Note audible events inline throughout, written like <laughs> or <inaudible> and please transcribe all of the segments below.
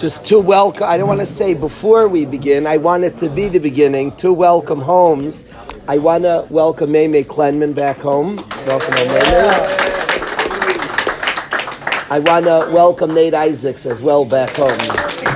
just to welcome, I don't want to say before we begin, I want it to be the beginning, to welcome homes. I want to welcome Meme Klenman back home. Welcome home. I want to welcome Nate Isaacs as well back home.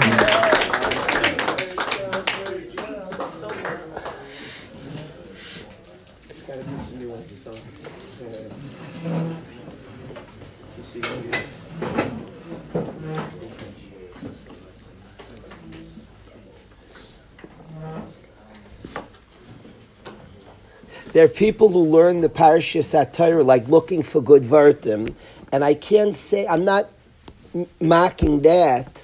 There are people who learn the Parashas Torah like looking for good Vartim, and I can't say, I'm not mocking that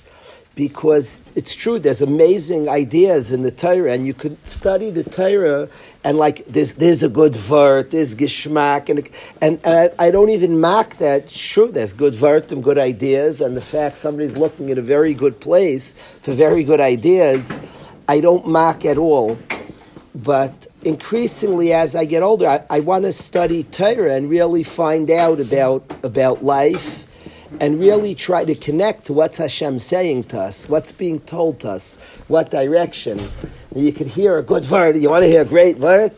because it's true, there's amazing ideas in the Torah, and you could study the Torah and like there's there's a good vert, there's geschmack, and and, and I, I, don't even mock that. Sure, there's good vert good ideas, and the fact somebody's looking at a very good place for very good ideas, I don't mock at all. But increasingly, as I get older, I, I want to study Torah and really find out about about life, and really try to connect to what's Hashem saying to us, what's being told to us, what direction. You could hear a good word. You want to hear a great word,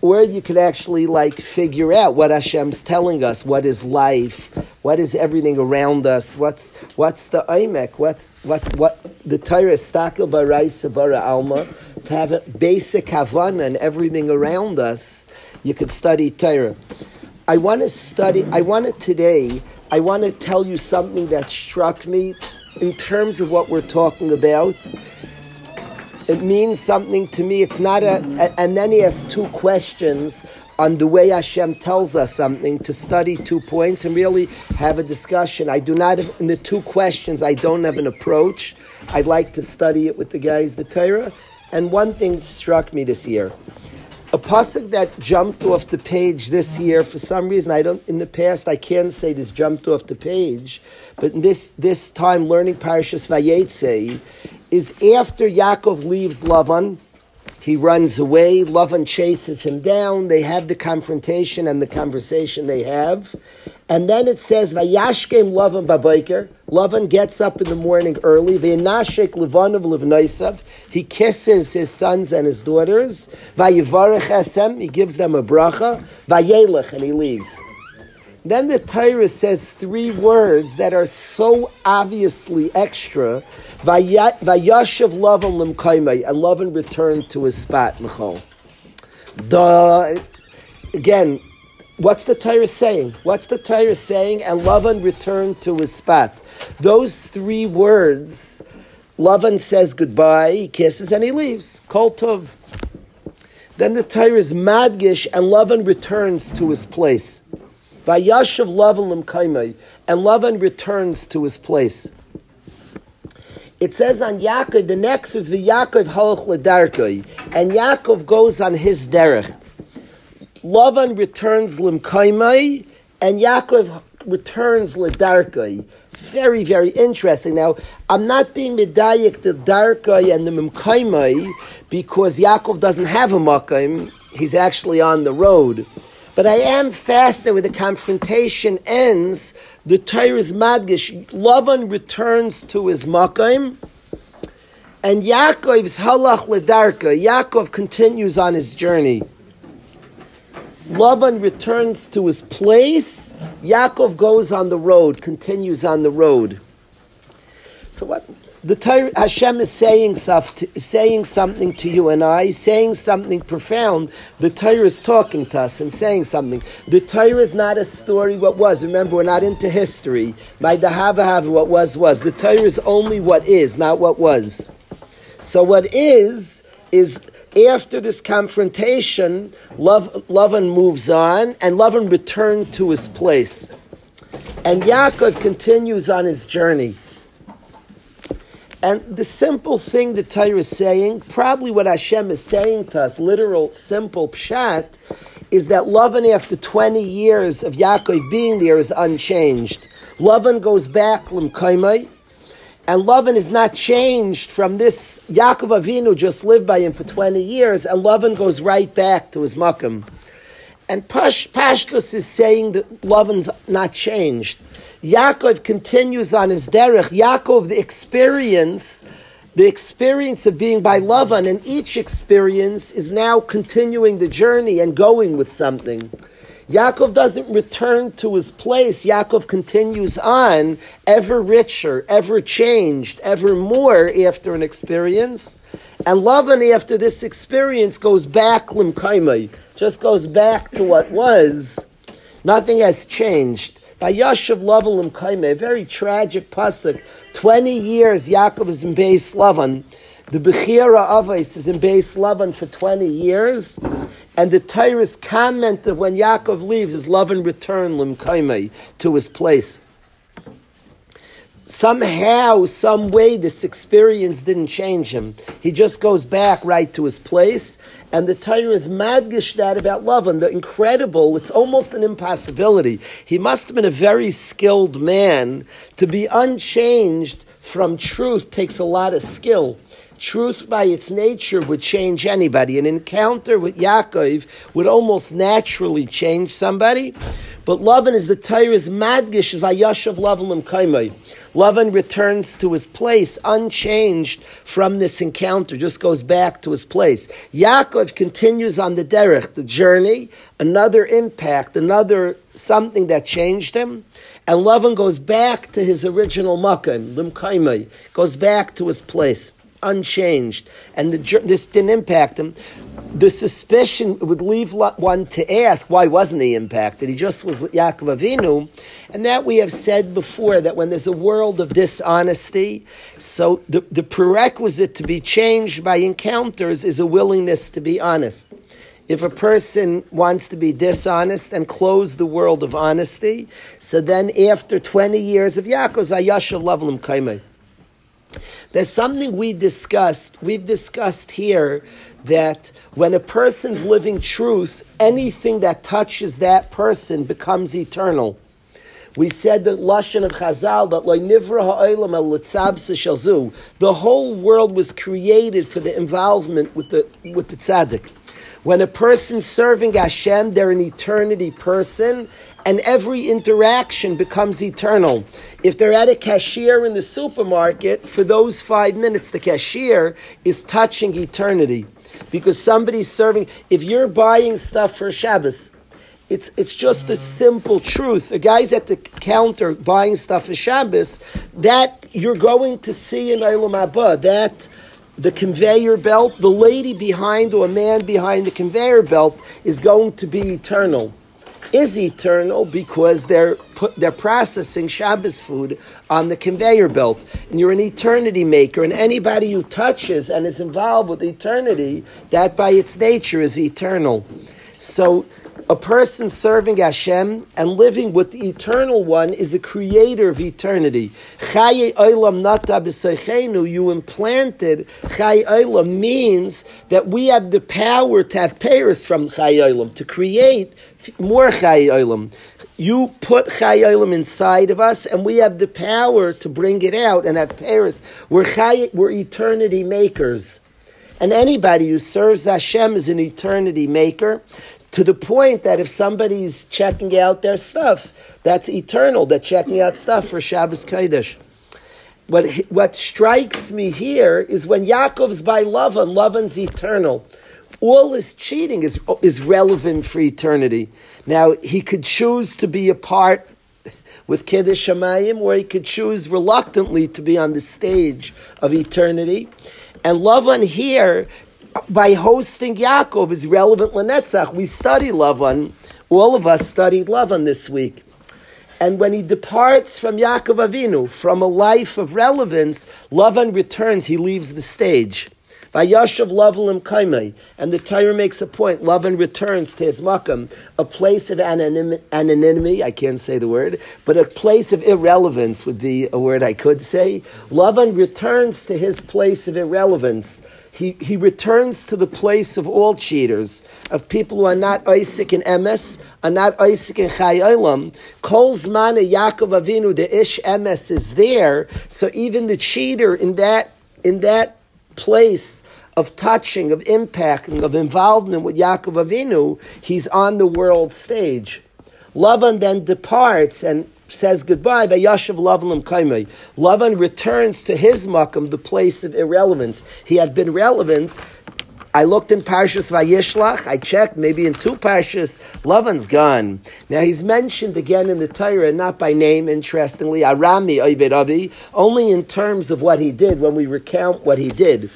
or you could actually like figure out what Hashem's telling us. What is life? What is everything around us? What's what's the imek? What's what's what the Torah stakel baraisa bara alma to have a basic havana and everything around us. You could study Torah. I want to study. I want to today. I want to tell you something that struck me in terms of what we're talking about it means something to me. It's not a, a, and then he has two questions on the way Hashem tells us something to study two points and really have a discussion. I do not in the two questions. I don't have an approach. I'd like to study it with the guys, the Torah. And one thing struck me this year. A pasuk that jumped off the page this year for some reason I don't in the past I can't say this jumped off the page, but this this time learning Parashas Vayetze is after Yaakov leaves Lavan, he runs away. Lavan chases him down. They have the confrontation and the conversation they have. And then it says, Vayashkem Lavan babayker. Lavan gets up in the morning early. Vayinashek Levanav Levnaisav. He kisses his sons and his daughters. Vayivarech Esem. He gives them a bracha. Vayelech. And he leaves. Then the Torah says three words that are so obviously extra. Vayashav Lavan limkaimai, and Lavan returned to his spot, Michal. The again, what's the Torah saying? What's the Torah saying? And Lavan returned to his spot. Those three words, Lavan says goodbye, he kisses, and he leaves. Kol tov. Then the Torah is madgish, and Lavan returns to his place. Vayashav Lavan limkaimai, and Lavan returns to his place. It says on Yaakov, the next is the Yaakov halach ledarkoi, and Yaakov goes on his derech. Lavan returns limkaimai, and Yaakov returns ledarkoi. Very, very interesting. Now, I'm not being medayik the darkoi and the mimkaimai because Yaakov doesn't have a makaim. He's actually on the road. But I am fascinated with the confrontation ends. The Torah is madgish. Lavan returns to his makaim, and Yaakov's halach ledarka. Yaakov continues on his journey. Lavan returns to his place. Yaakov goes on the road, continues on the road. So what? the Torah, Hashem is saying, saying something to you and I, saying something profound. The Torah is talking to us and saying something. The Torah is not a story what was. Remember, we're not into history. My dahava have what was was. The Torah is only what is, not what was. So what is is after this confrontation, Lov, moves on, and Lavan returned to his place. And Yaakov continues on his journey. And the simple thing the Torah is saying, probably what Hashem is saying to us, literal, simple pshat, is that Lavan, after 20 years of Yaakov being there, is unchanged. Lavan goes back, and Lavan is not changed from this. Yaakov Avinu just lived by him for 20 years, and Lavan goes right back to his makam. And Pash, Pashtus is saying that Lavan's not changed. Yaakov continues on his derech. Yaakov, the experience, the experience of being by Lavan, and each experience is now continuing the journey and going with something. Yaakov doesn't return to his place. Yaakov continues on, ever richer, ever changed, ever more after an experience. And Lavan, after this experience, goes back limkaimai, just goes back to what was. Nothing has changed. By Yashav Lavan limkaimai, a very tragic pasuk. Twenty years Yaakov is in Beis Lavan. The Bechira Avos is in Beis Lavan for 20 years. And the Tyrus comment of when Yaakov leaves is love and return limkaimei to his place. Somehow, some way, this experience didn't change him. He just goes back right to his place, and the Torah is madgish that about love and the incredible. It's almost an impossibility. He must have been a very skilled man to be unchanged from truth. Takes a lot of skill. Truth by its nature would change anybody. An encounter with Yaakov would almost naturally change somebody. But Lavan is the Torah's madgish, is Vayashav Lavan Kaimai. Lavan returns to his place unchanged from this encounter, just goes back to his place. Yaakov continues on the derech, the journey, another impact, another something that changed him. And Lavan goes back to his original makkah, Limkaimai, goes back to his place unchanged, and the, this didn't impact him, the suspicion would leave one to ask, why wasn't he impacted? He just was with Yaakov Avinu. And that we have said before, that when there's a world of dishonesty, so the, the prerequisite to be changed by encounters is a willingness to be honest. If a person wants to be dishonest and close the world of honesty, so then after 20 years of Yaakov's Vayashav Lavlim Kaimei, there's something we discussed, we've discussed here that when a person's living truth, anything that touches that person becomes eternal. We said that Lashon of Chazal that nivra ha'olam el the whole world was created for the involvement with the with the tzaddik. When a person's serving Hashem, they're an eternity person, and every interaction becomes eternal. If they're at a cashier in the supermarket, for those five minutes, the cashier is touching eternity. Because somebody's serving, if you're buying stuff for Shabbos, it's, it's just a mm. simple truth. A guy's at the counter buying stuff for Shabbos, that you're going to see in Eilam Abba, that the conveyor belt, the lady behind or a man behind the conveyor belt is going to be eternal. Is eternal because they're put, they're processing Shabbos food on the conveyor belt, and you're an eternity maker. And anybody who touches and is involved with eternity, that by its nature is eternal. So a person serving Hashem and living with the Eternal One is a creator of eternity. Chaye Olam Nata you implanted Chaye means that we have the power to have Paris from Chaye to create more Chaye. You put Chaye inside of us, and we have the power to bring it out and have Paris. We're, Chaye, we're eternity makers. And anybody who serves Hashem is an eternity maker to the point that if somebody's checking out their stuff, that's eternal. They're checking out stuff for Shabbos Kodesh. What, what strikes me here is when Yaakov's by Lavan, Lavan's eternal. All his cheating is, is relevant for eternity. Now, he could choose to be a part with Kiddush Shamayim, or he could choose reluctantly to be on the stage of eternity. And Lavan here by hosting Yaakov is relevant Lenetzach. We study Lavan. All of us studied Lavan this week. And when he departs from Yaakov Avinu, from a life of relevance, Lavan returns, he leaves the stage. Vayashav Lavalim Kaimei. And the Torah makes a point. Lavan returns to his makam, a place of anonymity, I can't say the word, but a place of irrelevance would be a word I could say. Lavan returns to his place of irrelevance he, he returns to the place of all cheaters, of people who are not Isaac and Emes, are not Isaac and Chayolam. Kol Zmana Yaakov Avinu, the Ish Emes is there, so even the cheater in that, in that place of touching, of impacting, of involvement with Yaakov Avinu, he's on the world stage. Lavan then departs and says goodbye, Vayashav Lavan Kaimei. Lavan returns to his makam, the place of irrelevance. He had been relevant. I looked in Parshas Vayishlach. I checked, maybe in two Parshas, Lavan's gone. Now he's mentioned again in the Torah, not by name, interestingly, Arami Oived Avi, only in terms of what he did when we recount what he did.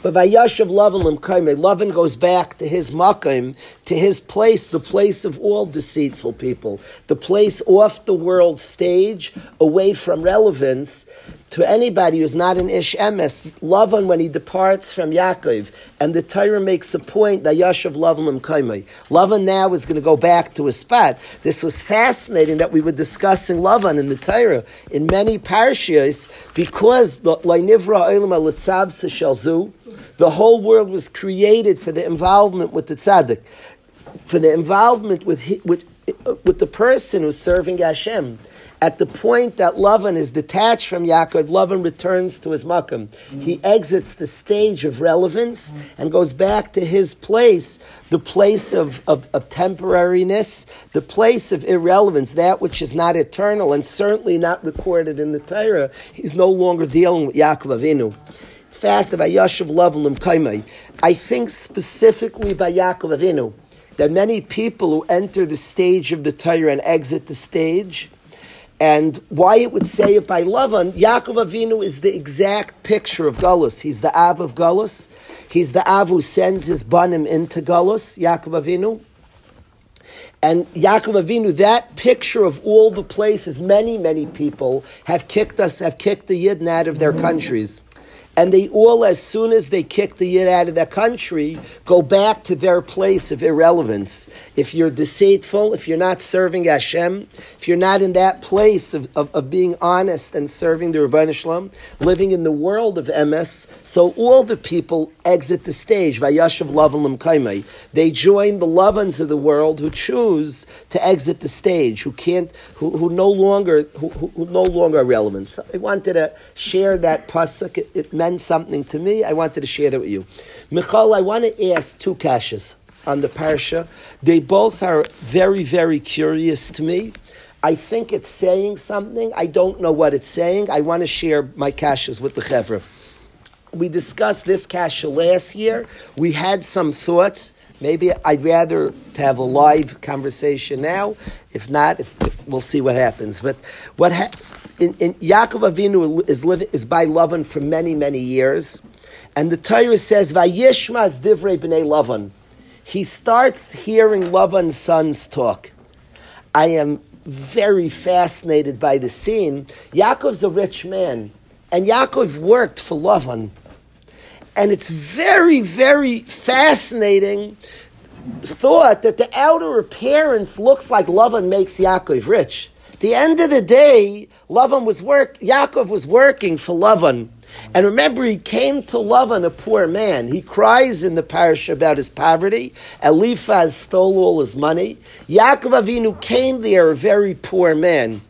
But Vayashav Lavan Limkaime, Lavan goes back to his Makim, to his place, the place of all deceitful people, the place off the world stage, away from relevance, to anybody who's not an Ish Emes, Lavan when he departs from Yaakov, and the Torah makes a point that Yashav Lavan Limkaime. Lavan now is going to go back to his spot. This was fascinating that we were discussing Lavan in the Torah in many parshias because the the whole world was created for the involvement with the tzaddik, for the involvement with, with, uh, with the person who's serving Hashem. At the point that Lavan is detached from Yaakov, Lavan returns to his makam. He exits the stage of relevance and goes back to his place, the place of, of, of temporariness, the place of irrelevance, that which is not eternal and certainly not recorded in the Torah. He's no longer dealing with Yaakov Avinu fast by Yashav Lavan Kaimai. I think specifically by Yaakov Avinu that many people who enter the stage of the Torah and exit the stage, and why it would say it by Lavan, Yaakov Avinu is the exact picture of Gullus. He's the Av of Gullus. He's the Av who sends his Banim into Gullus, Yaakov Avinu. And Yaakov Avinu, that picture of all the places many, many people have kicked us, have kicked the Yidden out of their countries and they all, as soon as they kick the yid out of their country, go back to their place of irrelevance. If you're deceitful, if you're not serving Hashem, if you're not in that place of, of, of being honest and serving the Rabbi Shalom, living in the world of Emes, so all the people exit the stage, Vayashav Kaimai. They join the Lavans of the world who choose to exit the stage, who can't, who, who no longer, who, who, who no longer are relevant. So I wanted to share that pasuk. It, it something to me. I wanted to share it with you. Michal, I want to ask two kashas on the parsha. They both are very, very curious to me. I think it's saying something. I don't know what it's saying. I want to share my kashas with the chevra. We discussed this kasha last year. We had some thoughts. Maybe I'd rather have a live conversation now. If not, if, we'll see what happens. But what ha- in, in Yaakov Avinu is living is by Lavan for many many years, and the Torah says Vayishmas divrei bnei Lavan. He starts hearing Lavan's sons talk. I am very fascinated by the scene. Yaakov's a rich man, and Yaakov worked for Lavan, and it's very very fascinating thought that the outer appearance looks like Lavan makes Yaakov rich the end of the day, Lavan was work. Yaakov was working for Lavan, and remember, he came to Lavan a poor man. He cries in the parish about his poverty. Eliphaz stole all his money. Yaakov Avinu came there a very poor man,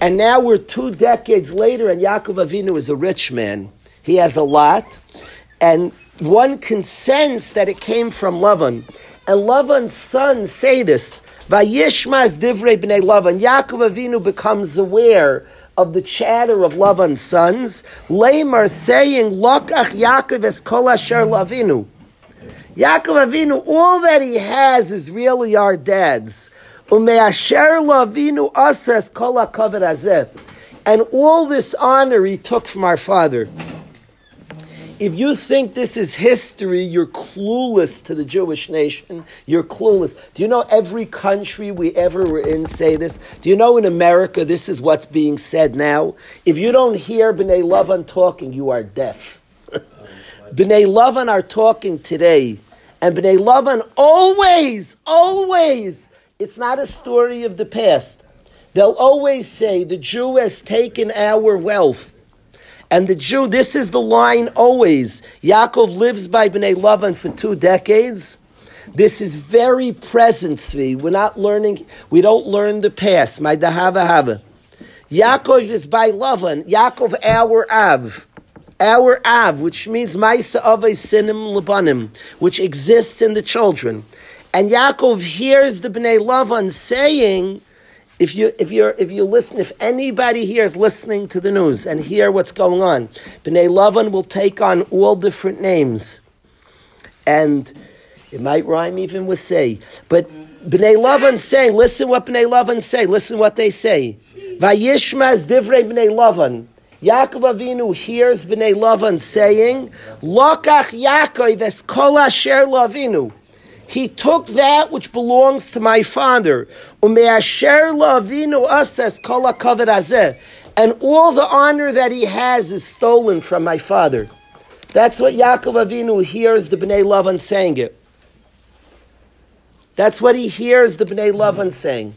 and now we're two decades later, and Yaakov Avinu is a rich man. He has a lot, and one can sense that it came from Lavan. And Lavan's sons say this. Vayishmas divrei bnei Lavan. Yaakov Avinu becomes aware of the chatter of Lavan's sons. Lamar saying, Lokach Yaakov es kol asher lavinu. Yaakov Avinu, all that he has is really our dad's. Umeasher lavinu asas kol hazeh. And all this honor he took from our father. If you think this is history, you're clueless to the Jewish nation. You're clueless. Do you know every country we ever were in say this? Do you know in America this is what's being said now? If you don't hear B'nai Lavan talking, you are deaf. <laughs> B'nai Lavan are talking today. And B'nai Lavan always, always, it's not a story of the past. They'll always say the Jew has taken our wealth. And the Jew, this is the line always. Yaakov lives by Bnei Lavan for two decades. This is very present, Svi. We're not learning, we don't learn the past. My dahava hava. Yaakov is by Lavan. Yaakov, our Av. Our Av, which means Maisa Avay Sinim Labanim, which exists in the children. And Yaakov hears the Bnei Lavan saying, if you if you're if you listen, if anybody here is listening to the news and hear what's going on, Bnei Lavan will take on all different names, and it might rhyme even with say, but Bnei Lavan saying, listen what Bnei Lavan say, listen what they say. Vayishmaz divrei Bnei Lavan. Yaakov Avinu hears Bnei Lavan saying, Lokach Yaakov es kol asher lavinu. He took that which belongs to my father. And all the honor that he has is stolen from my father. That's what Yaakov Avinu hears the Bnei Lavan saying it. That's what he hears the Bnei Lavan saying.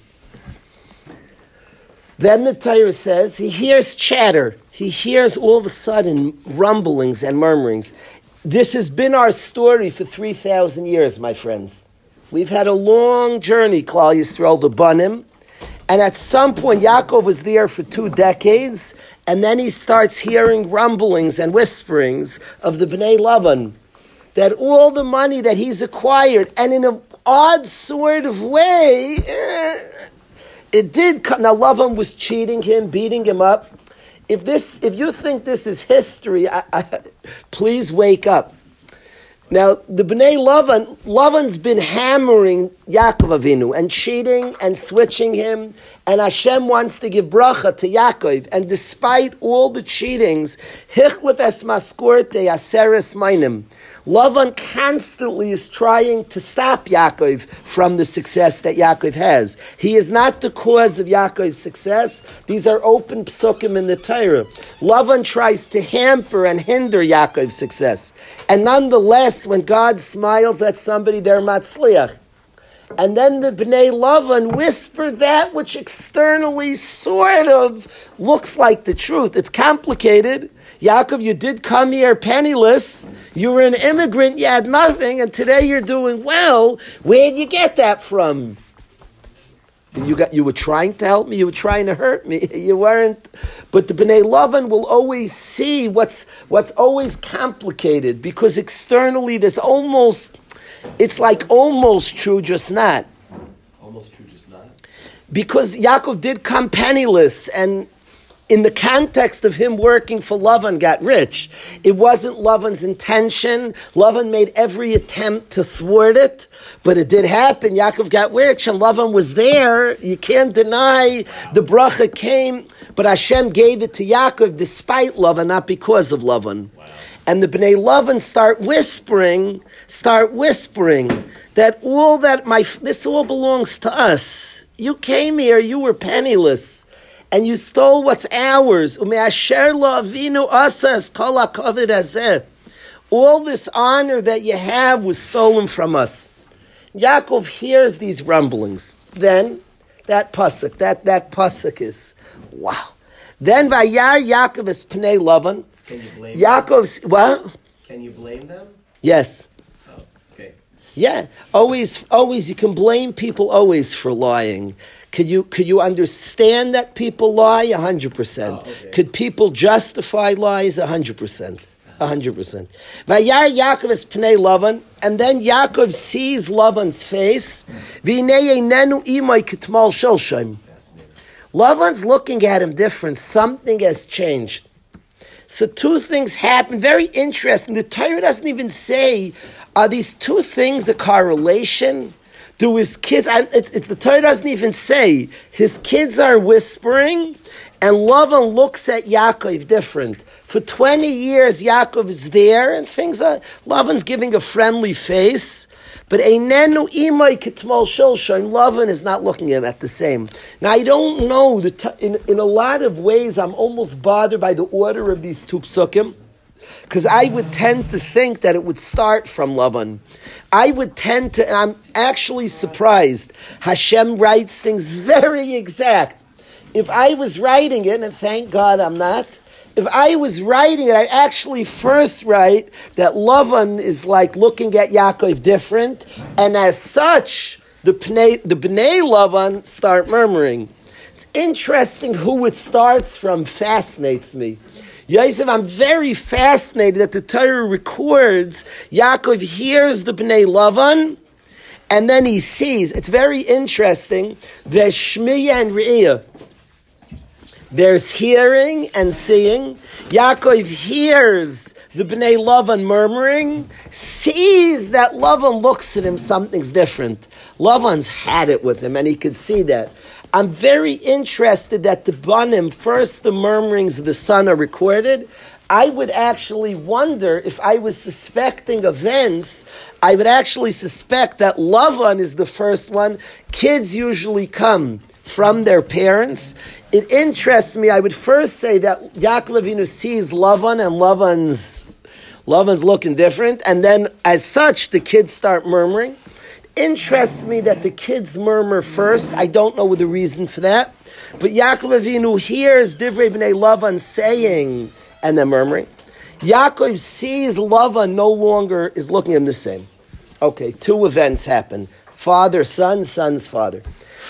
Then the Torah says he hears chatter. He hears all of a sudden rumblings and murmurings. This has been our story for 3,000 years, my friends. We've had a long journey, Klal Yisrael, the Banim. And at some point, Yaakov was there for two decades, and then he starts hearing rumblings and whisperings of the Bnei Lavan that all the money that he's acquired, and in an odd sort of way, eh, it did. come. Now, Lavan was cheating him, beating him up. If this, if you think this is history, I, I, please wake up. Now, the Bnei Lavan, Lavan's been hammering Yaakov Avinu and cheating and switching him, and Hashem wants to give bracha to Yaakov. And despite all the cheatings, Hichlef es maskorte aseres minim. Lavan constantly is trying to stop Yaakov from the success that Yaakov has. He is not the cause of Yaakov's success. These are open psukim in the Torah. Lavan tries to hamper and hinder Yaakov's success. And nonetheless, when God smiles at somebody, they're matzliach. And then the Bnei Lavan whisper that which externally sort of looks like the truth. It's complicated. Yaakov, you did come here penniless. You were an immigrant. You had nothing, and today you're doing well. Where'd you get that from? You got. You were trying to help me. You were trying to hurt me. <laughs> You weren't. But the Bnei Lavan will always see what's what's always complicated because externally there's almost. It's like almost true, just not. Almost true, just not. Because Yaakov did come penniless, and in the context of him working for Lavan got rich. It wasn't Lavan's intention. Lavan made every attempt to thwart it, but it did happen. Yaakov got rich and Lavan was there. You can't deny the bracha came, but Hashem gave it to Yaakov despite Lavan, not because of Lavan. Wow. And the Bnei Lavan start whispering, start whispering that all that my, this all belongs to us. You came here, you were penniless and you stole what's ours. All this honor that you have was stolen from us. Yaakov hears these rumblings. Then that pasuk, that that pasuk is wow. Then Vayar Yaakov is Pnei Lavan. Can you blame Yaakov's what? Can you blame them? Yes. Yeah. Always, always. You can blame people always for lying. Could you could you understand that people lie? hundred percent. Oh, okay. Could people justify lies? hundred percent. hundred percent. Vayar Yaakov is pnei Lavan, and then Yaakov sees Lavan's face. nenu imay kitmal shelshem. Lavan's looking at him different. Something has changed. So two things happen. Very interesting. The Torah doesn't even say are these two things a correlation. Do his kids? It's, it's, the Torah doesn't even say his kids are whispering, and Lavan looks at Yaakov different. For twenty years, Yaakov is there, and things are. Lavan's giving a friendly face, but Einenu imay kitmal shilshaim. Lavan is not looking at him at the same. Now I don't know. The in in a lot of ways, I'm almost bothered by the order of these two psukim. Because I would tend to think that it would start from Lavan. I would tend to, and I'm actually surprised. Hashem writes things very exact. If I was writing it, and thank God I'm not, if I was writing it, I'd actually first write that Lavan is like looking at Yaakov different, and as such, the Bnei, the Bnei Lavan start murmuring. It's interesting who it starts from, fascinates me. Yosef, I'm very fascinated that the Torah records Yaakov hears the Bnei Lavan, And then he sees, it's very interesting, there's Shmiya and Re'iyah. There's hearing and seeing. Yaakov hears the Bnei Lavan murmuring, sees that Lavan looks at him, something's different. Lavan's had it with him, and he could see that. I'm very interested that the Banim, first the murmurings of the son are recorded. I would actually wonder if I was suspecting events, I would actually suspect that Lavan is the first one. Kids usually come from their parents. It interests me. I would first say that Yaakov Avinu sees Lavan and Lavan's Lavan's looking different, and then as such, the kids start murmuring. Interests me that the kids murmur first. I don't know the reason for that, but Yaakov Avinu hears Divrei Bnei Lavan saying and then murmuring. Yaakov sees Lavan no longer is looking at him the same. Okay, two events happen: father, son, son's father.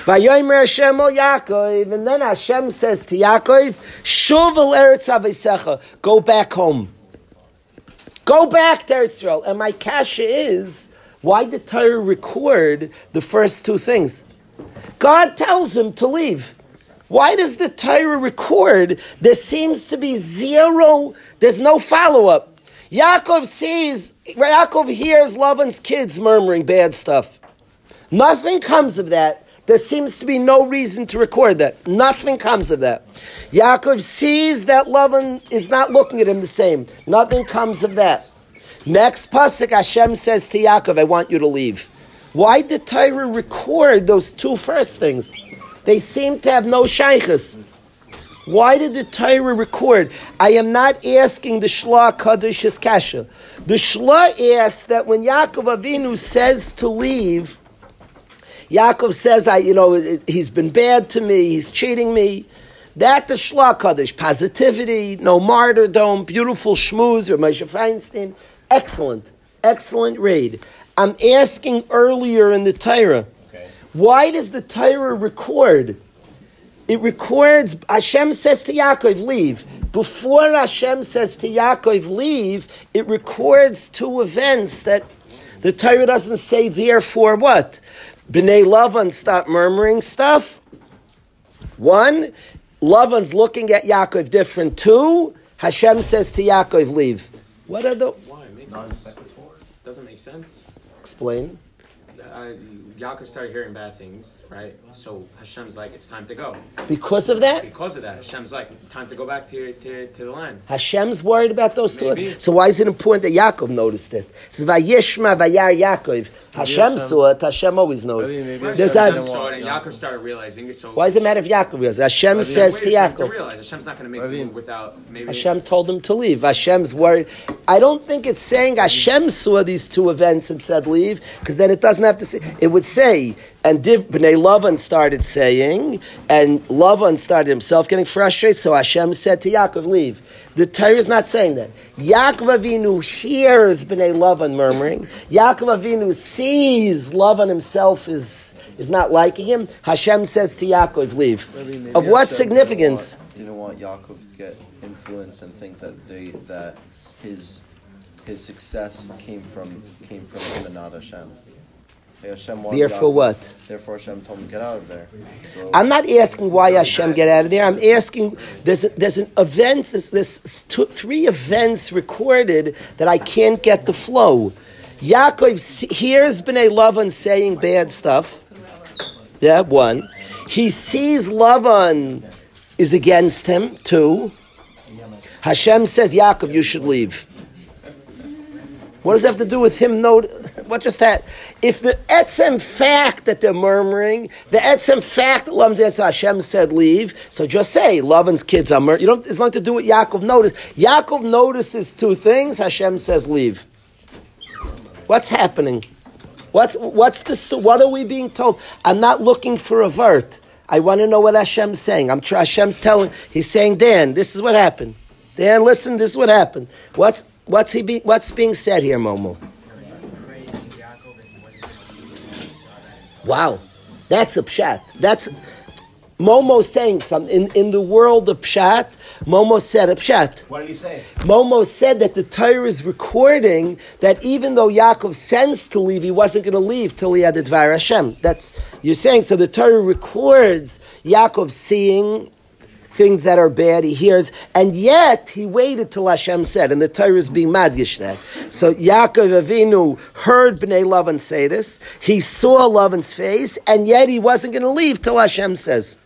Vayomer Hashem o Yaakov, and then Hashem says to Yaakov, "Shuv el eretz avisecha, go back home, go back to Israel." And my kasha is, why did Torah record the first two things? God tells him to leave. Why does the Torah record? There seems to be zero. There's no follow up. Yaakov sees, Yaakov hears Lavan's kids murmuring bad stuff. Nothing comes of that. There seems to be no reason to record that. Nothing comes of that. Yaakov sees that Lavan is not looking at him the same. Nothing comes of that. Next pasuk, Hashem says to Yaakov, "I want you to leave." Why did Torah record those two first things? They seem to have no shaykhs. Why did the Torah record? I am not asking the Shla Kaddish Kasha. The Shla asks that when Yaakov Avinu says to leave, Yaakov says, "I, you know, he's been bad to me. He's cheating me." That the Shla Kaddish, positivity, no martyrdom, beautiful shmooze or Moshe Feinstein, excellent, excellent raid. I'm asking earlier in the Torah, okay. why does the Torah record? It records, Hashem says to Yaakov, leave. Before Hashem says to Yaakov, leave, it records two events that the Torah doesn't say, therefore what? Bnei Lavan stop murmuring stuff. One, Lavan's looking at Yaakov different. Two, Hashem says to Yaakov, leave. What are the... Why? It makes sense. Doesn't make sense. Explain. Uh, Yaakov started hearing bad things, right? So Hashem's like, it's time to go. Because of that? Because of that, Hashem's like, time to go back to, to, to the land. Hashem's worried about those two. So why is it important that Yaakov noticed it? It says, Vayishma Vayar Yaakov. Hashem saw it. Hashem always knows. Maybe, maybe There's Hashem saw it, and Yaakov started realizing it. So why does it matter if Yaakov realizes? Hashem maybe, says to Yaakov. To realize Hashem's not going to make a move without maybe. Hashem told him to leave. Hashem's worried. I don't think it's saying Hashem saw these two events and said leave, because then it doesn't have to say. It would say and Div Bnei Lavan started saying, and Lavan started himself getting frustrated, so Hashem said to Yaakov, leave. The Torah is not saying that. Yaakov Avinu hears Bnei Lavan murmuring. Yaakov Avinu sees Lavan himself is, is not liking him. Hashem says to Yaakov, leave. Maybe, of what Hashem significance? Didn't want, didn't want Yaakov to get influence and think that they, that his his success came from came from not Hashem. Therefore, what? Therefore, Hashem told him get out of there. So I'm not asking why Hashem get out of there. I'm asking there's a, there's an event. There's, there's two, three events recorded that I can't get the flow. Yaakov hears Bnei Lavan saying bad stuff. Yeah, one. He sees Lavan is against him. Two. Hashem says, Yaakov, you should leave. What does that have to do with him? No, what just that? If the etzem fact that they're murmuring, the etzem fact that Lavan's Hashem said leave, so just say Lavan's kids are murmuring. You don't. It's nothing to do with Yaakov. Notice Yaakov notices two things. Hashem says leave. What's happening? What's what's this? What are we being told? I'm not looking for a vert. I want to know what Hashem's saying. I'm Hashem's telling. He's saying, Dan, this is what happened. Dan, listen, this is what happened. What's What's he be, What's being said here, Momo? Wow, that's a pshat. That's Momo saying something in, in the world of pshat. Momo said a pshat. What did he say? Momo said that the Torah is recording that even though Yaakov sensed to leave, he wasn't going to leave till he had the Dvar Hashem. That's you're saying. So the Torah records Yaakov seeing things that are bad. He hears, and yet he waited till Hashem said, and the Torah is being madgish that. So Yaakov Avinu heard Bnei Lavan say this. He saw Lavan's face, and yet he wasn't going to leave till Hashem says.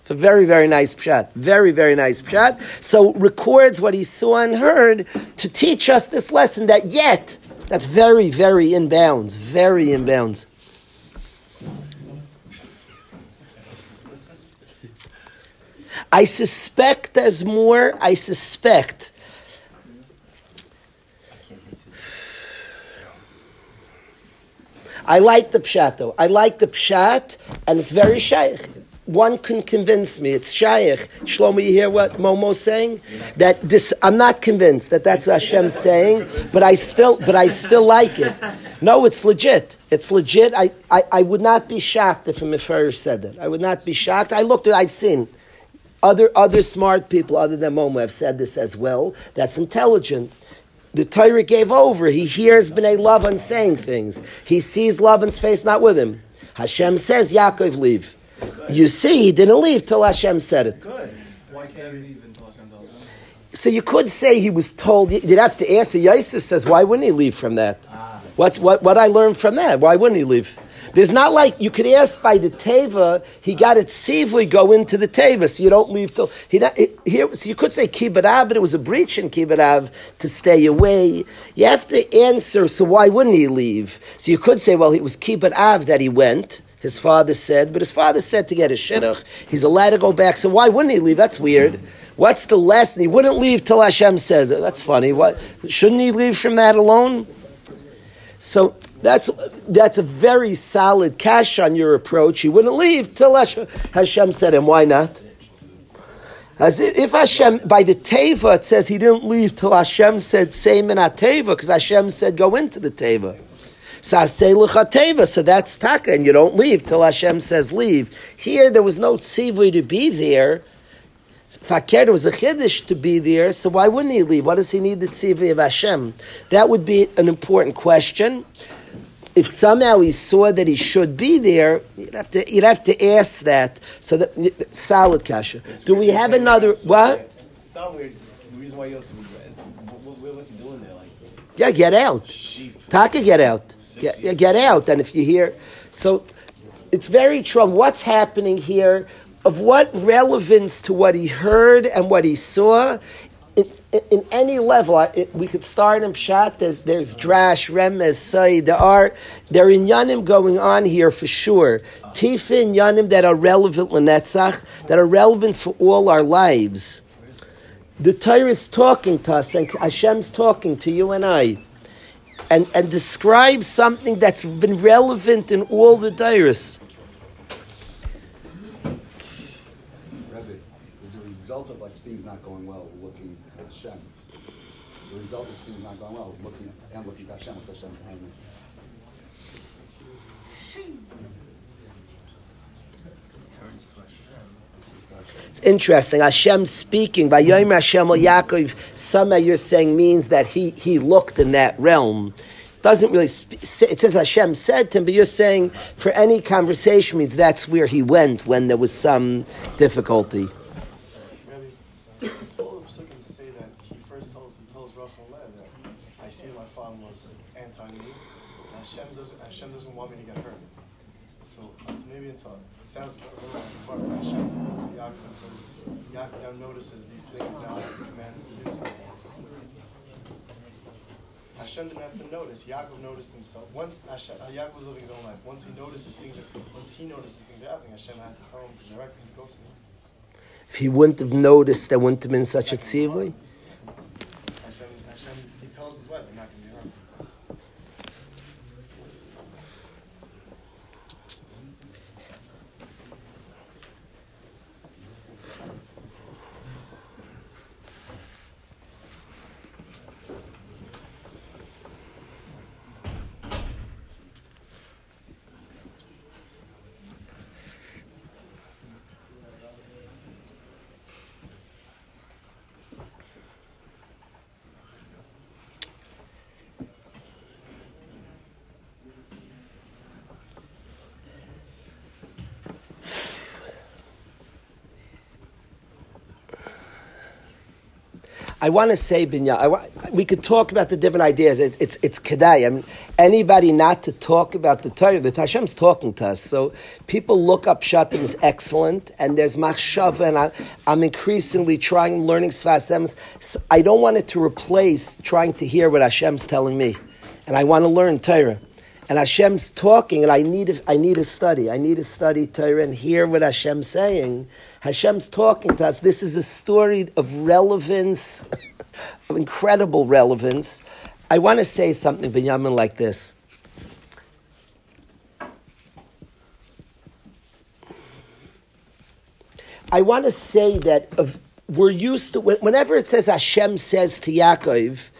It's a very, very nice pshat. Very, very nice pshat. So records what he saw and heard to teach us this lesson that yet, that's very, very in bounds. Very in bounds. I suspect there's more. I suspect. I like the pshat though. I like the pshat, and it's very shaykh. One can convince me. It's shaykh. Shlomo, you hear what Momo's saying? That this, I'm not convinced that that's Hashem saying, but I still, but I still like it. No, it's legit. It's legit. I, I, I would not be shocked if a Mefarish said that. I would not be shocked. I looked at, I've seen. Other, other smart people other than Momo have said this as well. That's intelligent. The Torah gave over. He hears Bnei Lavan saying things. He sees Lavan's face not with him. Hashem says, Yaakov, leave. You see, he didn't leave till Hashem said it. Why can't he leave until Hashem tells him? So you could say he was told, you'd have to answer. Yosef says, why wouldn't he leave from that? Ah. What's, what, what I learned from that? Why wouldn't he leave? There's not like you could ask by the teva. He got it safely go into the teva, so you don't leave till he. Not, here, so you could say kibbutz, but it was a breach in kibbutz to stay away. You have to answer. So why wouldn't he leave? So you could say, well, it was kibbutz that he went. His father said, but his father said to get a shidduch. He's allowed to go back. So why wouldn't he leave? That's weird. What's the lesson? He wouldn't leave till Hashem said. That's funny. What shouldn't he leave from that alone? So that's that's a very solid cash on your approach. He wouldn't leave till Hashem, said him. Why not? As if, Hashem by the teva it says he didn't leave till Hashem said same in a teva because Hashem said go into the teva, so that's taka, and you don't leave till Hashem says leave. Here there was no tzivui to be there. Fakir was a chiddush to be there, so why wouldn't he leave? What does he need the tzivui of Hashem? That would be an important question if somehow he saw that he should be there, you'd have to you'd have to ask that. So that solid kasha. Do we have another what? It's not weird. The reason why it's, what, what, what's he doing there? Like Yeah, get out. sheep. Taka, get out. Get, yeah, get out. And if you hear, so it's very true. What's happening here? Of what relevance to what he heard and what he saw? It, it, in any level, it, we could start in Pshat. There's, there's Drash, Remez, Say. There are there are Yanim going on here for sure. Tifa and Yanim that are relevant Lenetzach, that are relevant for all our lives. The Torah is talking to us, and Hashem's talking to you and I and, and describe something that's been relevant in all the Torahs. Rebbe, as a result of like things not going well, looking at Hashem. The result of things not going well, looking at, and looking at Hashem, what's Hashem's kindness? It's interesting. Hashem speaking by Yom Hashem al Yaakov. Somehow you're saying means that he he looked in that realm. Doesn't really. Sp- it says Hashem said to him, but you're saying for any conversation means that's where he went when there was some difficulty. Rabbi, the full of psukim say that he first tells he tells Rachel Leah that I see my father was anti me, and Hashem doesn't Hashem doesn't want me to get hurt. So it's maybe until it sounds a little like the part where Hashem looks at Yaakov and says Yaakov now notices these things now I have to command him to do something. Hashem didn't have to notice. Yaakov noticed himself. Once Hashem, uh, Yaakov was living his own life. Once he notices things are, once he notices things are happening, Hashem has to tell him to direct him to go somewhere. If he wouldn't have noticed, there wouldn't have been such a tzivui. I want to say, Binya, wa- we could talk about the different ideas. It, it's it's kedai. I mean, anybody not to talk about the Torah, the Hashem's talking to us. So people look up Shatim is excellent, and there's machshava, and I, I'm increasingly trying learning Svasems. I don't want it to replace trying to hear what Hashem's telling me, and I want to learn Torah. And Hashem's talking, and I need I need to study. I need to study Torah and hear what Hashem's saying. Hashem's talking to us. This is a story of relevance, of incredible relevance. I want to say something, Benjamin, like this. I want to say that of, we're used to whenever it says Hashem says to Yaakov,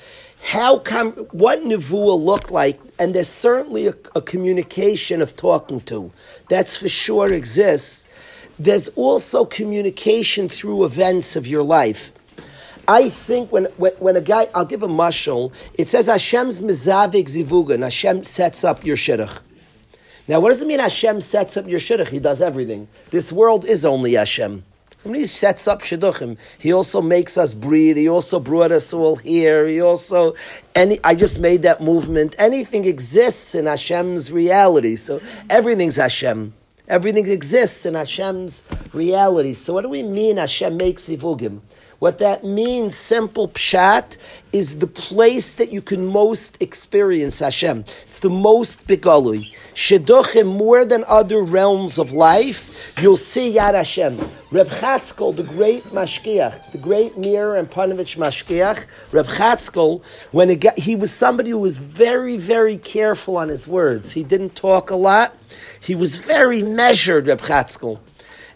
how come what Nevuah looked like, and there's certainly a, a communication of talking to. That's for sure exists. There's also communication through events of your life. I think when, when, when a guy, I'll give a mushal, it says Hashem's mizavik zivugan, Hashem sets up your shidduch. Now, what does it mean Hashem sets up your shidduch? He does everything. This world is only Hashem. When he sets up shidduchim, he also makes us breathe. He also brought us all here. He also, any, I just made that movement. Anything exists in Hashem's reality. So everything's Hashem. Everything exists in Hashem's reality. So what do we mean Hashem makes zivugim? What that means, simple pshat, is the place that you can most experience Hashem. It's the most begalui. Shidduchim, more than other realms of life, you'll see Yad Hashem. Reb Chatzkel, the great mashkiach, the great Mir and Ponevezh mashkiach, Reb Chatzkel, when it got, he was somebody who was very, very careful on his words. He didn't talk a lot. He was very measured, Reb Chatzkel.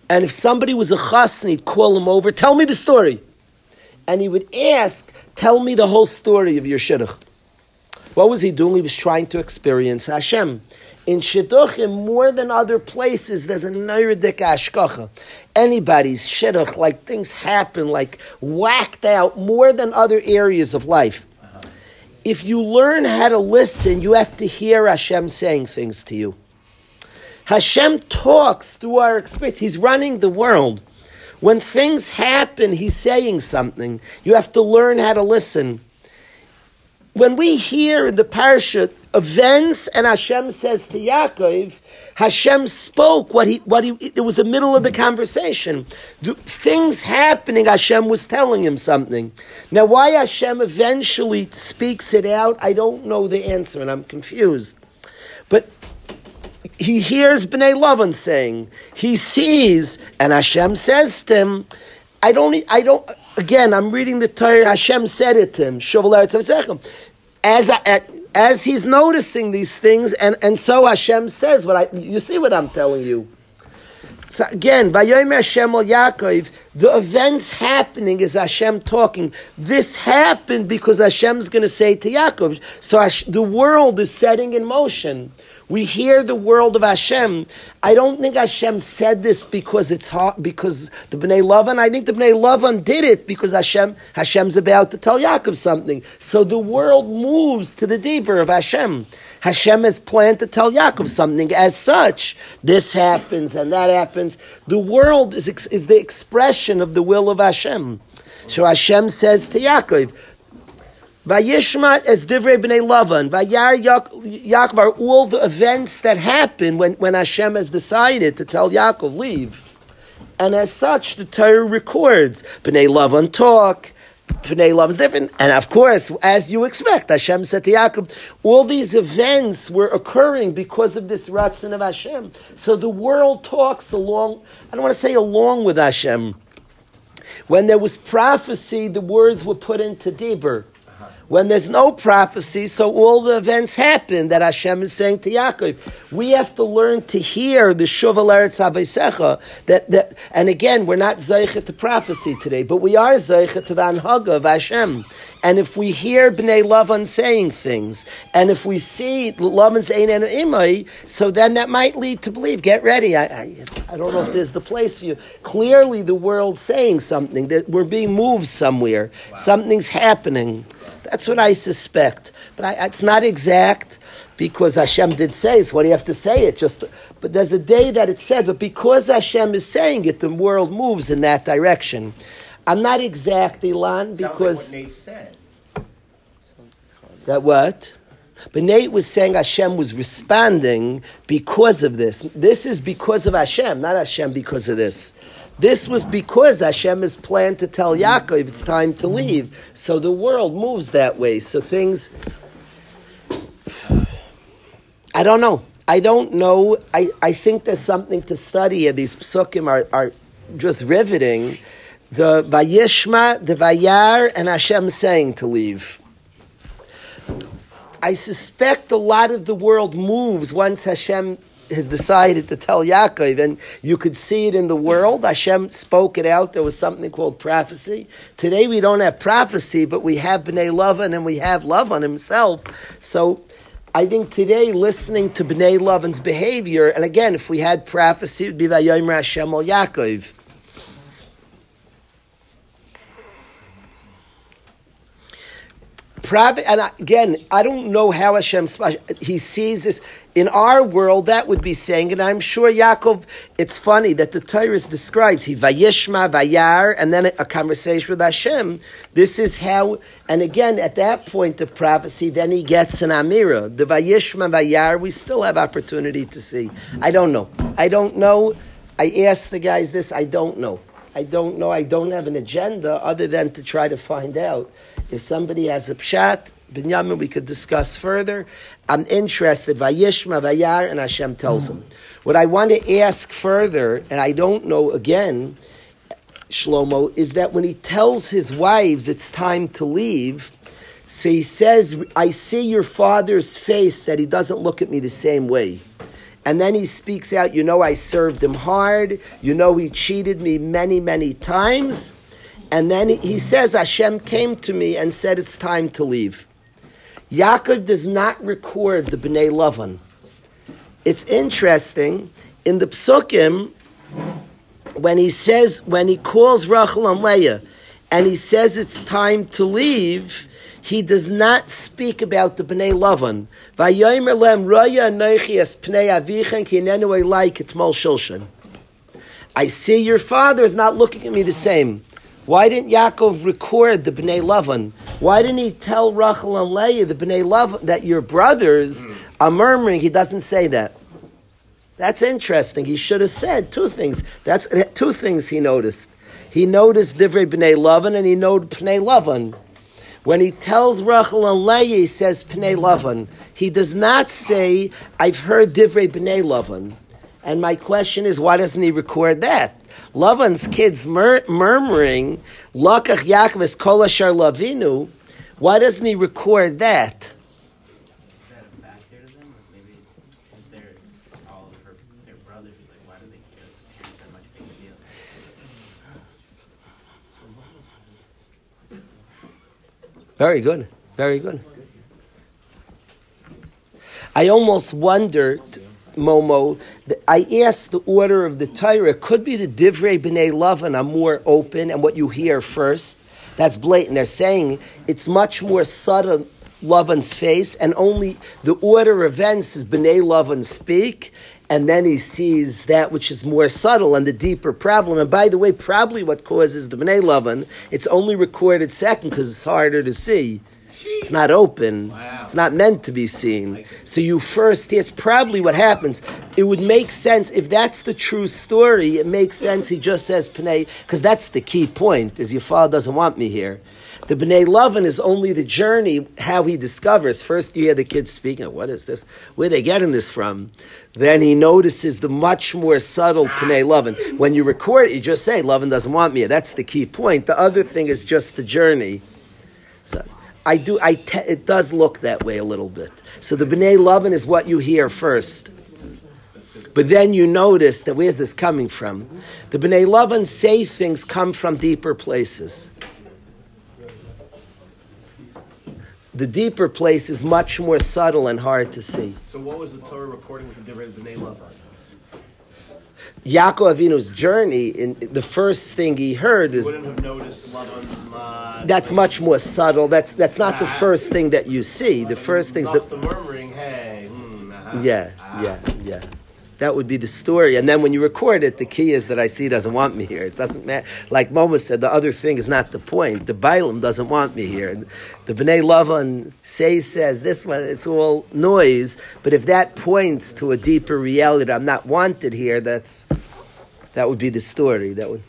And if somebody was a chassan, he'd call him over, tell me the story and he would ask, Tell me the whole story of your shidduch. What was he doing? He was trying to experience Hashem. In shidduchim, more than other places, there's a neirudik ashkacha. Anybody's shidduch, like things happen, like whacked out, more than other areas of life. Uh-huh. If you learn how to listen, you have to hear Hashem saying things to you. Hashem talks through our experience. He's running the world. When things happen, he's saying something. You have to learn how to listen. When we hear in the parasha events and Hashem says to Yaakov, Hashem spoke what he what he it was the middle of the conversation. The, things happening, Hashem was telling him something. Now why Hashem eventually speaks it out, I don't know the answer and I'm confused. But he hears Bnei Lavan saying, he sees, and Hashem says to him, I don't, I don't, again, I'm reading the Torah, Hashem said it to him, as, I, as he's noticing these things, and, and so Hashem says, what I, you see what I'm telling you. So again, Vayoyim Hashem al Yaakov, the events happening is Hashem talking. This happened because Hashem's going to say to Yaakov. So the world is setting in motion. We hear the world of Hashem. I don't think Hashem said this because it's hard, because the Bnei Lavan. I think the Bnei Lavan did it because Hashem Hashem's about to tell Yaakov something. So the world moves to the deeper of Hashem. Hashem has planned to tell Yaakov something. As such, this happens and that happens. The world is, is the expression of the will of Hashem. So Hashem says to Yaakov, Vayishma as divrei b'nei Lavan. Vayar Yaakov are all the events that happen when, when Hashem has decided to tell Yaakov leave. And as such, the Torah records b'nei Lavan talk. B'nei Lavan is different, and of course, as you expect, Hashem said to Yaakov, all these events were occurring because of this ratzin of Hashem. So the world talks along. I don't want to say along with Hashem. When there was prophecy, the words were put into Deber. When there's no prophecy, so all the events happen that Hashem is saying to Yaakov. We have to learn to hear the Shuval Eretz Havesecha. That, that, and again, we're not Zeichet to prophecy today, but we are Zeichet to the Anhaga of Hashem. And if we hear Bnei Lavan saying things, and if we see Lavan's Ein and Imai, so then that might lead to believe. Get ready. I, I, I don't know if there's the place for you. Clearly, the world's saying something, that we're being moved somewhere. Wow. Something's happening. That's what I suspect. But I, it's not exact because Hashem did say it. What do you have to say it? Just, but there's a day that it's said. But because Hashem is saying it, the world moves in that direction. I'm not exact, Elon Sounds like because what Nate said. that what? But Nate was saying Hashem was responding because of this. This is because of Hashem, not Hashem because of this. This was because Hashem has planned to tell Yaakov it's time to leave. So the world moves that way. So things. I don't know. I don't know. I, I think there's something to study here. These psukim are, are just riveting. The Vayishma, the Vayar, and Hashem saying to leave. I suspect a lot of the world moves once Hashem has decided to tell Yaakov, and you could see it in the world. Hashem spoke it out. There was something called prophecy. Today we don't have prophecy, but we have Bnei Lavan and we have Lavan himself. So I think today, listening to Bnei Lavan's behavior, and again, if we had prophecy, it would be Vayomer Hashem al Yaakov. Private, and again, I don't know how Hashem he sees this in our world. That would be saying, and I'm sure Yaakov. It's funny that the Torah describes he vayishma vayar, and then a, conversation with Hashem. This is how, and again, at that point of prophecy, then he gets an amira. The vayishma vayar, we still have opportunity to see. I don't know. I don't know. I asked the guys this. I don't know. I don't know. I don't have an agenda other than to try to find out. If somebody has a pshat, Binyamin, we could discuss further. I'm interested. Vayishma, Vayar, and Hashem tells him. What I want to ask further, and I don't know again, Shlomo, is that when he tells his wives it's time to leave, so he says, I see your father's face that he doesn't look at me the same way. And then he speaks out, you know, I served him hard. You know, he cheated me many, many times. And then he says, Hashem came to me and said, it's time to leave. Yaakov does not record the Bnei Lavan. It's interesting, in the Psukim, when he says, when he calls Rachel and Leah, and he says it's time to leave, he does not speak about the Bnei Lavan. Vayomer lem anoichi es pnei avichen ki hinenu elai shulshan. I see your father is not looking at me the same. Why didn't Yaakov record the Bnei Lavan? Why didn't he tell Rachel and Leah, the Bnei Lavan, that your brothers hmm. are murmuring? He doesn't say that. That's interesting. He should have said two things. That's two things he noticed. He noticed Divrei Bnei Lavan and he noted Pnei Lavan. When he tells Rachel and Leah, he says Pnei Lavan. He does not say, I've heard Divrei Bnei Lavan. And my question is, why doesn't he record that? Lavan's kids mur- murmuring, Lakach Yaakov es kol asher lavinu. Why doesn't he record that? Very good. Very good. I almost wondered, Momo, that I asked the order of the Torah. Could be the Divrei B'nai Lavan are more open and what you hear first. That's blatant. They're saying it's much more subtle Lavan's face, and only the order of events is B'nai Lavan speak, and then he sees that which is more subtle and the deeper problem. And by the way, probably what causes the B'nai Lavan, it's only recorded second because it's harder to see. It's not open. It's not meant to be seen. So you first, it's probably what happens. It would make sense, if that's the true story, it makes sense he just says Pnei, because that's the key point, is your father doesn't want me here. The B'nai Lavan is only the journey, how he discovers. First you hear the kids speaking, what is this? Where are they getting this from? Then he notices the much more subtle Pnei Lavan. When you record it, you just say, Lavan doesn't want me. That's the key point. The other thing is just the journey. So I do. I te- it does look that way a little bit. So the bnei lavan is what you hear first, but then you notice that where's this coming from? The bnei lavan say things come from deeper places. The deeper place is much more subtle and hard to see. So what was the Torah recording with the B'nai Lavan? Yaakov Avinu's journey, in the first thing he heard is wouldn't have noticed Lavan. That's much more subtle. That's that's not the first thing that you see. The first thing's the the murmuring. Hey. Mm, uh-huh. Yeah, Ah. yeah, yeah. That would be the story. And then when you record it, the key is that I see doesn't want me here. It doesn't matter. Like Moma said, the other thing is not the point. The Bailam doesn't want me here. The Bnei Lavan say says this one, it's all noise. But if that points to a deeper reality, I'm not wanted here. That's that would be the story. That would.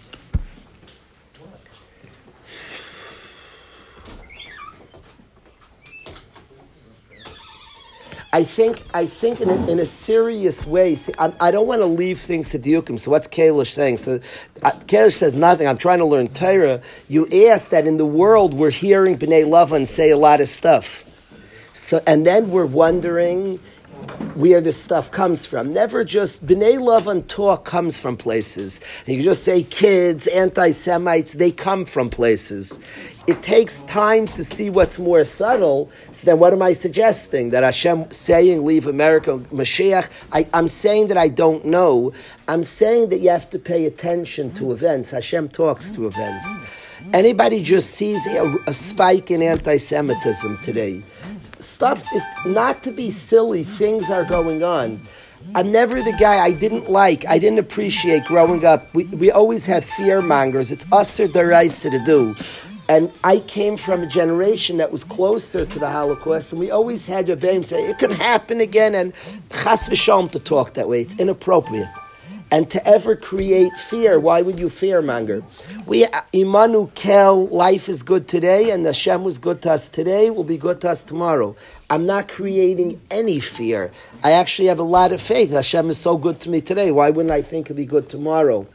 I think I think in a, in a serious way. See, I, I don't want to leave things to diukim. So what's Kalish saying? So uh, Kalish says nothing. I'm trying to learn Torah. You ask that in the world we're hearing Bnei Lavan say a lot of stuff. So and then we're wondering where this stuff comes from. Never just Bnei Lavan talk comes from places. And you just say kids, anti-Semites, they come from places it takes time to see what's more subtle. So then, what am I suggesting? That Hashem saying, "Leave America, Mashiach." I, am saying that I don't know. I'm saying that you have to pay attention to events. Hashem talks to events. Anybody just sees a, a spike in anti-Semitism today. Stuff, if not to be silly, things are going on. I'm never the guy I didn't like, I didn't appreciate growing up. We, we always have fear mongers. It's us or the rice to do. And I came from a generation that was closer to the Holocaust, and we always had Rebbeim say, it could happen again, and chas v'shalom to talk that way. It's inappropriate. And to ever create fear, why would you fear monger? We, Imanu Kel, life is good today, and Hashem was good to us today, will be good to us tomorrow. I'm not creating any fear. I actually have a lot of faith. Hashem is so good to me today. Why wouldn't I think it'll be good tomorrow?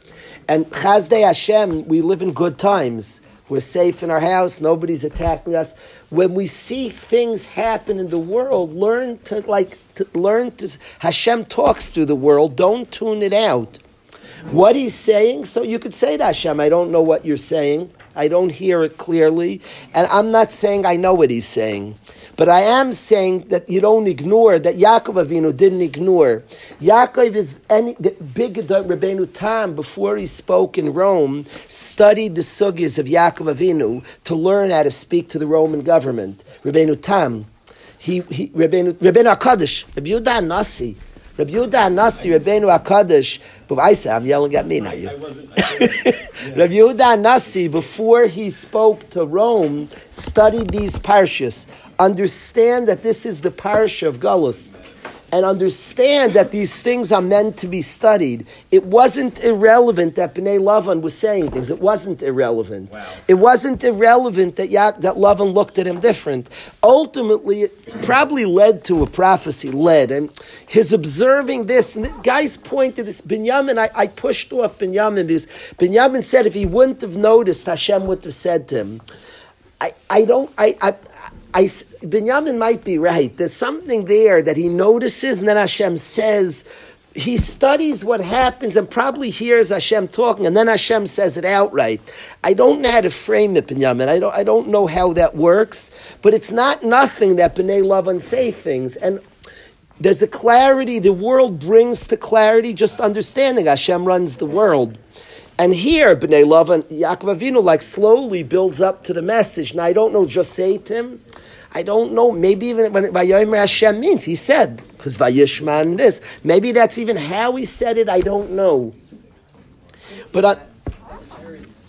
And Chasdei Hashem, we live in good times. We're safe in our house. Nobody's attacking us. When we see things happen in the world, learn to like to learn to Hashem talks through the world. Don't tune it out. What he's saying, so you could say to Hashem, I don't know what you're saying. I don't hear it clearly. And I'm not saying I know what he's saying. But I am saying that you don't ignore that Yaakov Avinu didn't ignore. Yaakov is any the big Rabbeinu Tam before he spoke in Rome studied the sugyas of Yaakov Avinu to learn how to speak to the Roman government. Rabbeinu Tam, he, he Rabbeinu Hakadosh, Rabbi Yehuda Nasi. Rabbi Yehuda Nasi, Rabbeinu Hakadosh. But I say I'm yelling at me, not you. <laughs> Rabbi Yehuda Nasi, before he spoke to Rome, studied these parshas understand that this is the parsha of Galus, and understand that these things are meant to be studied. It wasn't irrelevant that Bnei Lavan was saying things. It wasn't irrelevant. Wow. It wasn't irrelevant that ya- that Lavan looked at him different. Ultimately, it probably led to a prophecy. Led and his observing this. And this guy's point to this. Binyamin, I, I pushed off Binyamin because Binyamin said if he wouldn't have noticed, Hashem would have said to him. I, I don't I, I I, Binyamin might be right. There's something there that he notices, and then Hashem says, he studies what happens and probably hears Hashem talking, and then Hashem says it outright. I don't know how to frame it, Binyamin. I don't, I don't know how that works, but it's not nothing that B'nai Lavan say things. And there's a clarity the world brings to clarity, just understanding Hashem runs the world. And here, B'nai Lavan, Yaakov Avinu, like slowly builds up to the message. Now, I don't know, just say to him, I don't know. Maybe even when Vayomer Hashem means he said because Vayishman this. Maybe that's even how he said it. I don't know. But I,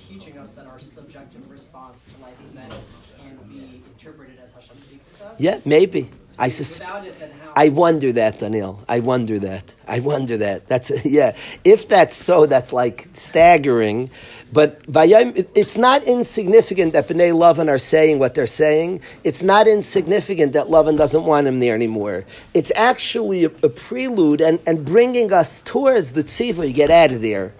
teaching us that our subjective response to life events can be interpreted as Hashem speaking to us. Yeah, maybe. I suspect. I wonder that, Daniel. I wonder that. I wonder that. That's <laughs> yeah. If that's so, that's like staggering. But it's not insignificant that Bnei Lavan are saying what they're saying. It's not insignificant that Lavan doesn't want him there anymore. It's actually a, a prelude and, and bringing us towards the tziva. You get out of there.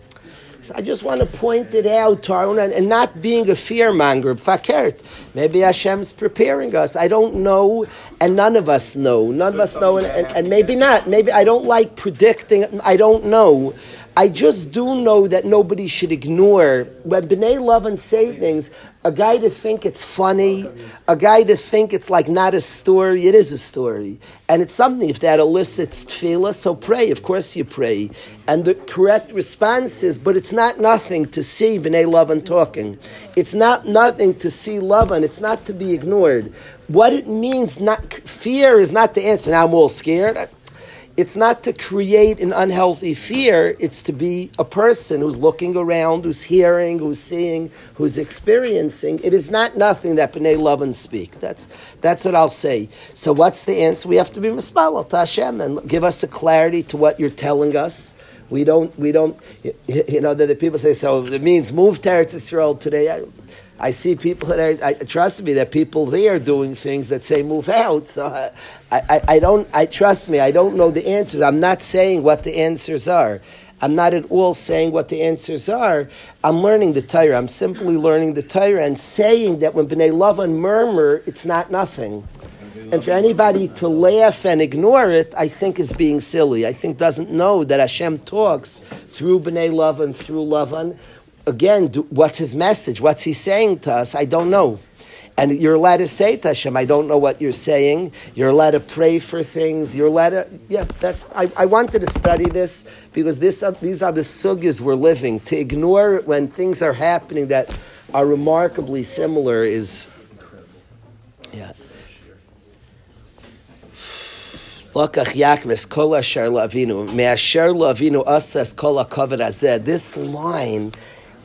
So I just want to point it out to our own, and not being a fear monger, fakert. Maybe Hashem's preparing us. I don't know, and none of us know. None of us know, and, and, and maybe not. Maybe I don't like predicting. I don't know. I just do know that nobody should ignore when B'nai Lavan say things. A guy to think it's funny, a guy to think it's like not a story. It is a story, and it's something. If that elicits tefillah, so pray. Of course, you pray, and the correct response is. But it's not nothing to see B'nai Lavan talking. It's not nothing to see Lavan. It's not to be ignored. What it means, not fear, is not the answer. Now I'm all scared it's not to create an unhealthy fear, it's to be a person who's looking around, who's hearing, who's seeing, who's experiencing. It is not nothing that B'nai Lavan speak. That's, that's what I'll say. So what's the answer? We have to be mispalal to Hashem and give us a clarity to what you're telling us. We don't, we don't, you know, the, the people say, so it means move to Eretz today. I, I see people that I, trust me, that people there are doing things that say move out. So uh, I, I, I don't, I trust me, I don't know the answers. I'm not saying what the answers are. I'm not at all saying what the answers are. I'm learning the Torah. I'm simply learning the Torah and saying that when Bnei Lavan murmur, it's not nothing. And for anybody to laugh and ignore it, I think is being silly. I think doesn't know that Hashem talks through Bnei Lavan, through Lavan, again, do, what's his message? What's he saying to us? I don't know. And you're allowed to say to Hashem, I don't know what you're saying. You're allowed to pray for things. You're allowed to, yeah, that's, I, I wanted to study this because this, uh, these are the sugyas we're living. To ignore when things are happening that are remarkably similar is, yeah. This line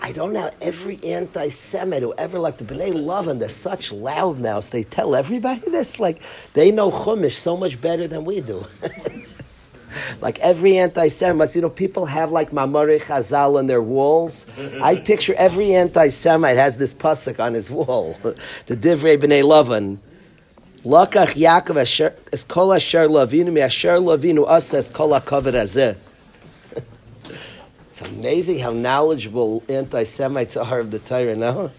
I don't know every anti-Semite who ever like the B'nai Lavan, they're such loudmouths. They tell everybody this. Like they know Chumash so much better than we do. <laughs> like every anti-Semite, you know, people have like Mamare Chazal on their walls. I picture every anti-Semite has this pasuk on his wall, <laughs> the Divrei B'nai Lavan. Lakach Yaakov es kol asher lavinu asher lavinu asa es kol hakavod hazeh. It's amazing how knowledgeable anti-Semites are of the Torah now.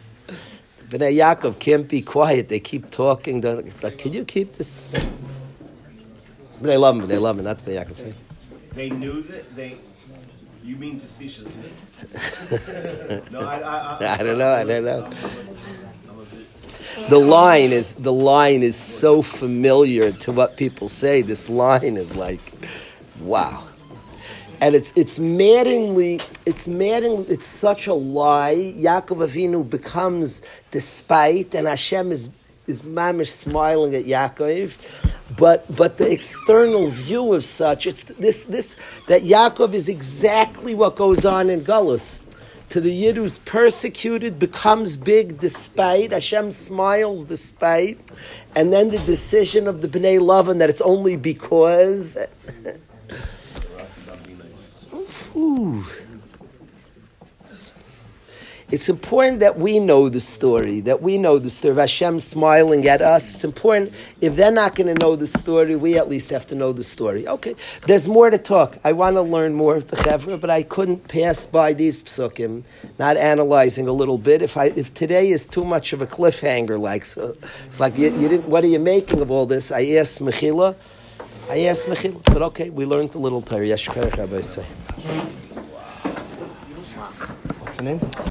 Bnei Yaakov can't be quiet. They keep talking. It's like, can you keep this? Bnei Lavan, Bnei Lavan, not Bnei Yaakov. They knew that they. You mean facetiously? <laughs> no, I, I, I, I don't know. I don't know. The line is the line is so familiar to what people say. This line is like, wow and it's it's maddeningly it's maddening it's such a lie. Yaakov Avinu becomes despite, and Hashem is is mamish smiling at Yaakov, but but the external view of such it's this this that Yaakov is exactly what goes on in Gullus. To the Yid who's persecuted becomes big despite Hashem smiles despite, and then the decision of the Bnei Lavan that it's only because. <laughs> Ooh. It's important that we know the story, that we know the story of Hashem smiling at us. It's important, if they're not going to know the story, we at least have to know the story. Okay, there's more to talk. I want to learn more of the Chevra, but I couldn't pass by these psukim, not analyzing a little bit. If, I, if today is too much of a cliffhanger, like, so, it's like, you, you didn't, what are you making of all this? I asked Mechila. I asked Mechila, but okay, we learned a little Torah. Yeshkarech, Rabbi say. What's the name?